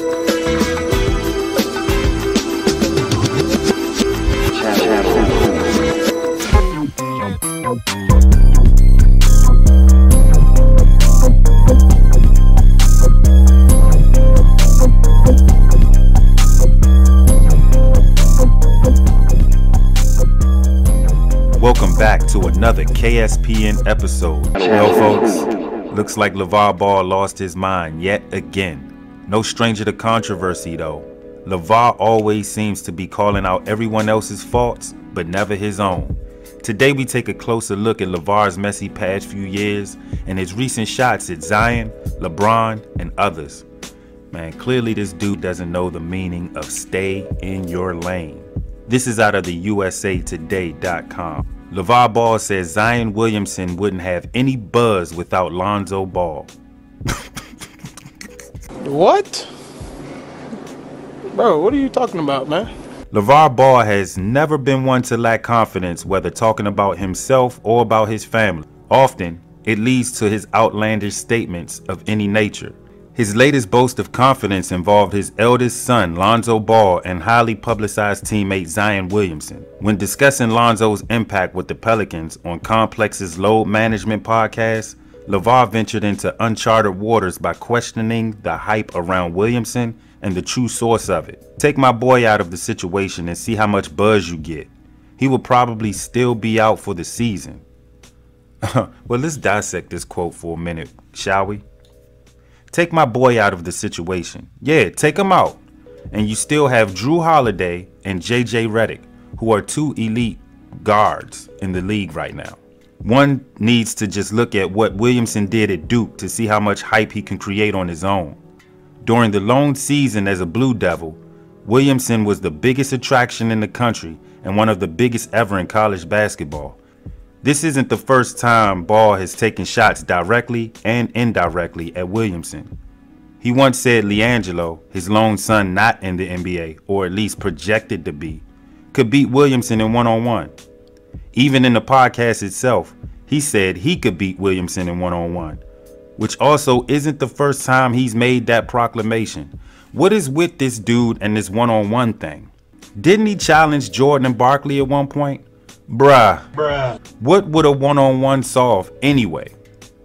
Welcome back to another KSPN episode. Well, folks, looks like LaVar Ball lost his mind yet again. No stranger to controversy, though. LaVar always seems to be calling out everyone else's faults, but never his own. Today, we take a closer look at LaVar's messy past few years and his recent shots at Zion, LeBron, and others. Man, clearly this dude doesn't know the meaning of stay in your lane. This is out of the USAToday.com. LaVar Ball says Zion Williamson wouldn't have any buzz without Lonzo Ball. What? Bro, what are you talking about, man? LaVar Ball has never been one to lack confidence, whether talking about himself or about his family. Often, it leads to his outlandish statements of any nature. His latest boast of confidence involved his eldest son, Lonzo Ball, and highly publicized teammate Zion Williamson. When discussing Lonzo's impact with the Pelicans on Complex's Load Management podcast, LaVar ventured into uncharted waters by questioning the hype around Williamson and the true source of it. Take my boy out of the situation and see how much buzz you get. He will probably still be out for the season. well, let's dissect this quote for a minute, shall we? Take my boy out of the situation. Yeah, take him out. And you still have Jrue Holiday and JJ Redick, who are two elite guards in the league right now. One needs to just look at what Williamson did at Duke to see how much hype he can create on his own. During the lone season as a Blue Devil, Williamson was the biggest attraction in the country and one of the biggest ever in college basketball. This isn't the first time Ball has taken shots directly and indirectly at Williamson. He once said LiAngelo, his lone son not in the NBA, or at least projected to be, could beat Williamson in one on one. Even in the podcast itself, he said he could beat Williamson in one on one, which also isn't the first time he's made that proclamation. What is with this dude and this one on one thing? Didn't he challenge Jordan and Barkley at one point? Bruh. Bruh. What would a one on one solve anyway?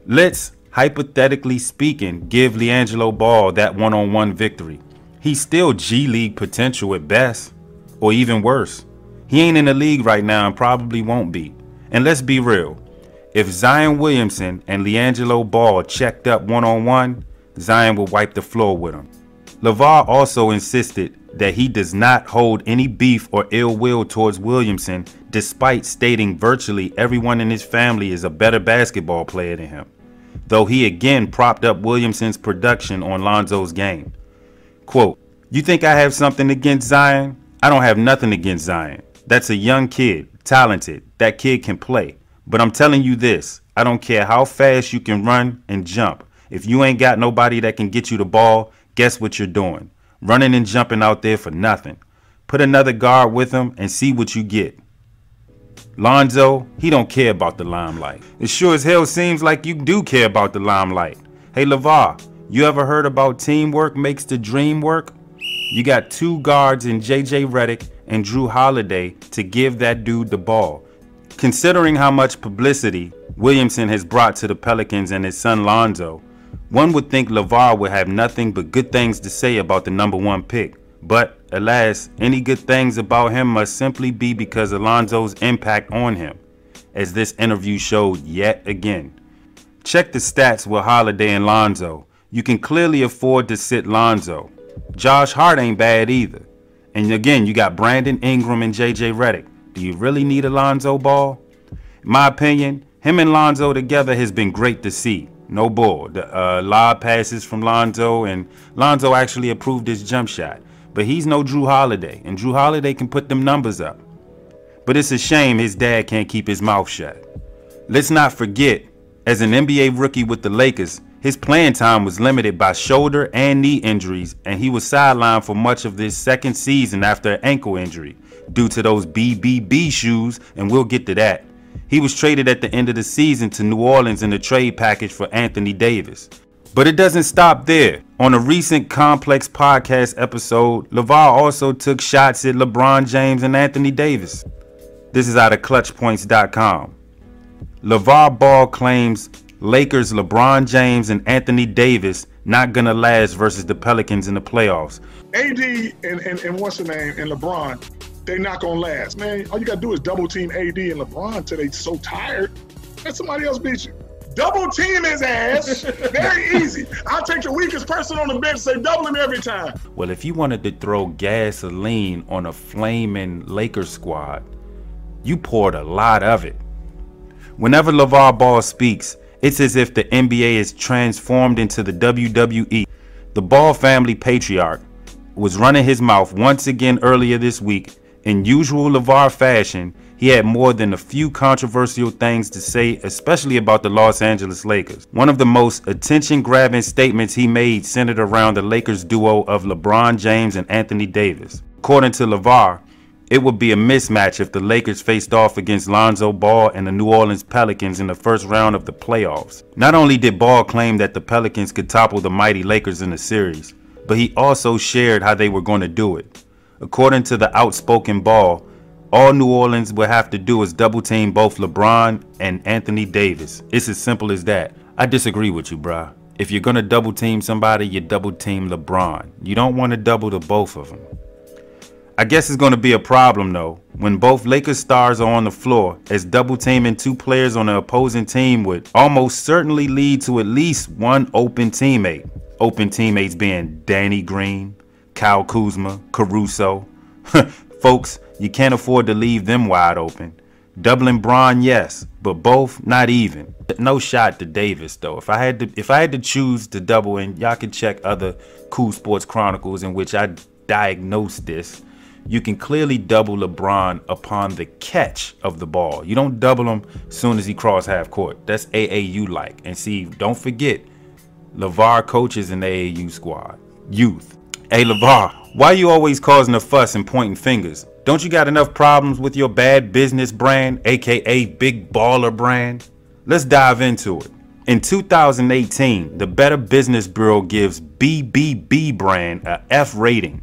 Let's, hypothetically speaking, give LiAngelo Ball that one on one victory. He's still G League potential at best, or even worse. He ain't in the league right now and probably won't be. And let's be real if Zion Williamson and LiAngelo Ball checked up one on one, Zion would wipe the floor with him. LaVar also insisted that he does not hold any beef or ill will towards Williamson, despite stating virtually everyone in his family is a better basketball player than him, though he again propped up Williamson's production on Lonzo's game. Quote, You think I have something against Zion? I don't have nothing against Zion. That's a young kid, talented. That kid can play. But I'm telling you this I don't care how fast you can run and jump. If you ain't got nobody that can get you the ball, guess what you're doing? Running and jumping out there for nothing. Put another guard with him and see what you get. Lonzo, he don't care about the limelight. It sure as hell seems like you do care about the limelight. Hey LaVar, you ever heard about teamwork makes the dream work? You got two guards in JJ Redick and Jrue Holiday to give that dude the ball. Considering how much publicity Williamson has brought to the Pelicans and his son Lonzo, one would think LaVar would have nothing but good things to say about the number one pick. But alas, any good things about him must simply be because of Lonzo's impact on him, as this interview showed yet again. Check the stats with Holiday and Lonzo. You can clearly afford to sit Lonzo. Josh Hart ain't bad either. And again, you got Brandon Ingram and JJ Redick. Do you really need a Lonzo ball? In my opinion, him and Lonzo together has been great to see. No bull. The uh, lob passes from Lonzo, and Lonzo actually approved his jump shot. But he's no Jrue Holiday, and Jrue Holiday can put them numbers up. But it's a shame his dad can't keep his mouth shut. Let's not forget, as an NBA rookie with the Lakers, his playing time was limited by shoulder and knee injuries, and he was sidelined for much of this second season after an ankle injury due to those BBB shoes, and we'll get to that. He was traded at the end of the season to New Orleans in a trade package for Anthony Davis. But it doesn't stop there. On a recent Complex podcast episode, LaVar also took shots at LeBron James and Anthony Davis. This is out of ClutchPoints.com. LaVar Ball claims Lakers LeBron James and Anthony Davis not gonna last versus the Pelicans in the playoffs. AD and, and, and what's the name and LeBron, they not gonna last. Man, all you gotta do is double team AD and LeBron till they so tired. that somebody else beat you. Double team his ass. Very easy. I'll take the weakest person on the bench, and say double him every time. Well, if you wanted to throw gasoline on a flaming Lakers squad, you poured a lot of it. Whenever LaVar Ball speaks, it's as if the NBA is transformed into the WWE. The Ball family patriarch was running his mouth once again earlier this week. In usual LaVar fashion, he had more than a few controversial things to say, especially about the Los Angeles Lakers. One of the most attention grabbing statements he made centered around the Lakers duo of LeBron James and Anthony Davis. According to LaVar, it would be a mismatch if the Lakers faced off against Lonzo Ball and the New Orleans Pelicans in the first round of the playoffs. Not only did Ball claim that the Pelicans could topple the mighty Lakers in the series, but he also shared how they were going to do it. According to the outspoken Ball, all New Orleans would have to do is double team both LeBron and Anthony Davis. It's as simple as that. I disagree with you, bruh. If you're going to double team somebody, you double team LeBron. You don't want to double the both of them. I guess it's going to be a problem though when both Lakers stars are on the floor, as double teaming two players on the opposing team would almost certainly lead to at least one open teammate. Open teammates being Danny Green, Kyle Kuzma, Caruso. Folks, you can't afford to leave them wide open. Doubling Bron, yes, but both not even. No shot to Davis though. If I had to, if I had to choose to double, and y'all can check other cool sports chronicles in which I diagnosed this you can clearly double LeBron upon the catch of the ball. You don't double him as soon as he cross half court. That's AAU like. And see, don't forget, LaVar coaches an AAU squad. Youth. Hey LaVar, why you always causing a fuss and pointing fingers? Don't you got enough problems with your bad business brand, aka Big Baller brand? Let's dive into it. In 2018, the Better Business Bureau gives BBB brand a F rating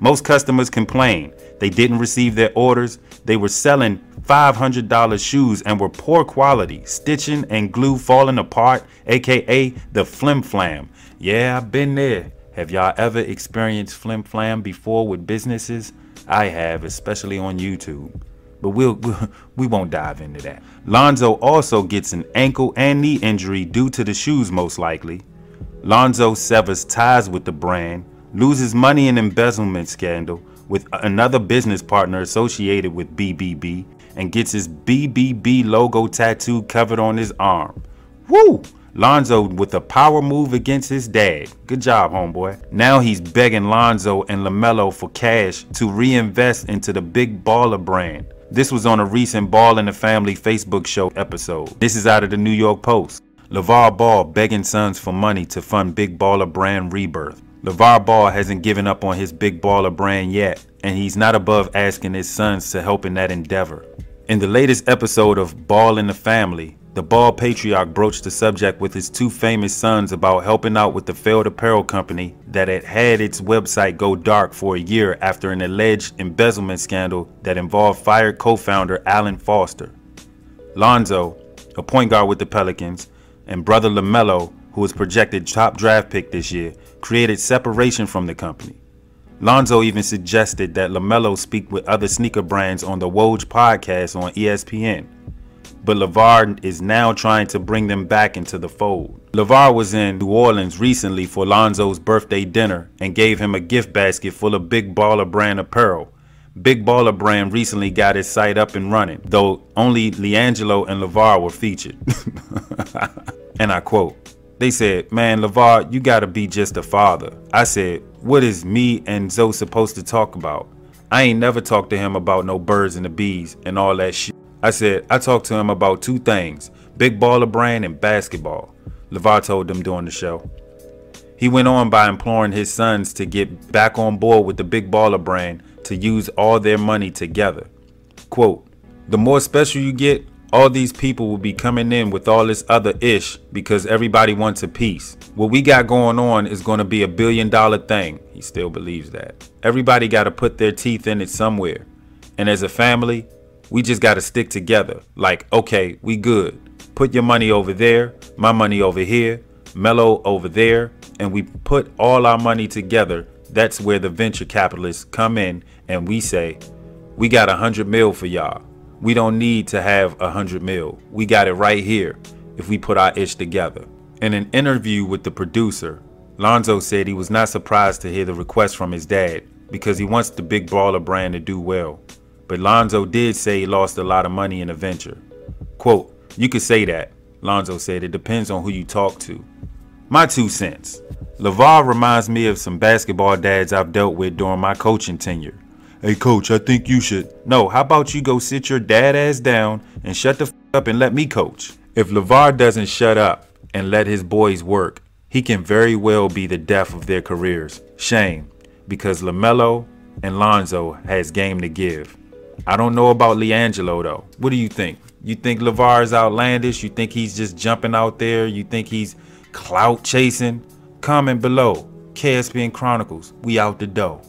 most customers complained they didn't receive their orders. They were selling $500 shoes and were poor quality, stitching and glue falling apart, aka the flim flam. Yeah, I've been there. Have y'all ever experienced flim flam before with businesses? I have, especially on YouTube. But we'll, we'll we won't dive into that. Lonzo also gets an ankle and knee injury due to the shoes most likely. Lonzo severs ties with the brand loses money in embezzlement scandal with another business partner associated with BBB and gets his BBB logo tattoo covered on his arm. Woo! Lonzo with a power move against his dad. Good job, homeboy. Now he's begging Lonzo and LaMelo for cash to reinvest into the Big Baller brand. This was on a recent Ball in the Family Facebook show episode. This is out of the New York Post. LaVar Ball begging sons for money to fund Big Baller brand rebirth. LaVar Ball hasn't given up on his big baller brand yet, and he's not above asking his sons to help in that endeavor. In the latest episode of Ball in the Family, the Ball patriarch broached the subject with his two famous sons about helping out with the failed apparel company that had had its website go dark for a year after an alleged embezzlement scandal that involved fired co founder Alan Foster. Lonzo, a point guard with the Pelicans, and brother LaMelo, who was projected top draft pick this year, created separation from the company. Lonzo even suggested that LaMelo speak with other sneaker brands on the Woj podcast on ESPN. But LaVar is now trying to bring them back into the fold. LaVar was in New Orleans recently for Lonzo's birthday dinner and gave him a gift basket full of Big Baller brand apparel. Big Baller brand recently got its site up and running, though only LiAngelo and LaVar were featured. and I quote, they said, Man, LaVar, you gotta be just a father. I said, What is me and Zoe supposed to talk about? I ain't never talked to him about no birds and the bees and all that shit. I said, I talked to him about two things big baller brand and basketball. LaVar told them during the show. He went on by imploring his sons to get back on board with the big baller brand to use all their money together. Quote, the more special you get, all these people will be coming in with all this other ish because everybody wants a piece. What we got going on is going to be a billion dollar thing. He still believes that. Everybody got to put their teeth in it somewhere. And as a family, we just got to stick together. Like, okay, we good. Put your money over there, my money over here, Melo over there, and we put all our money together. That's where the venture capitalists come in and we say, we got a hundred mil for y'all. We don't need to have a hundred mil. We got it right here if we put our ish together. In an interview with the producer, Lonzo said he was not surprised to hear the request from his dad because he wants the big baller brand to do well. But Lonzo did say he lost a lot of money in the venture. Quote, you could say that, Lonzo said. It depends on who you talk to. My two cents. LaVar reminds me of some basketball dads I've dealt with during my coaching tenure. Hey, coach, I think you should. No, how about you go sit your dad ass down and shut the f up and let me coach? If LaVar doesn't shut up and let his boys work, he can very well be the death of their careers. Shame, because LaMelo and Lonzo has game to give. I don't know about LiAngelo though. What do you think? You think LaVar is outlandish? You think he's just jumping out there? You think he's clout chasing? Comment below. KSPN Chronicles. We out the dough.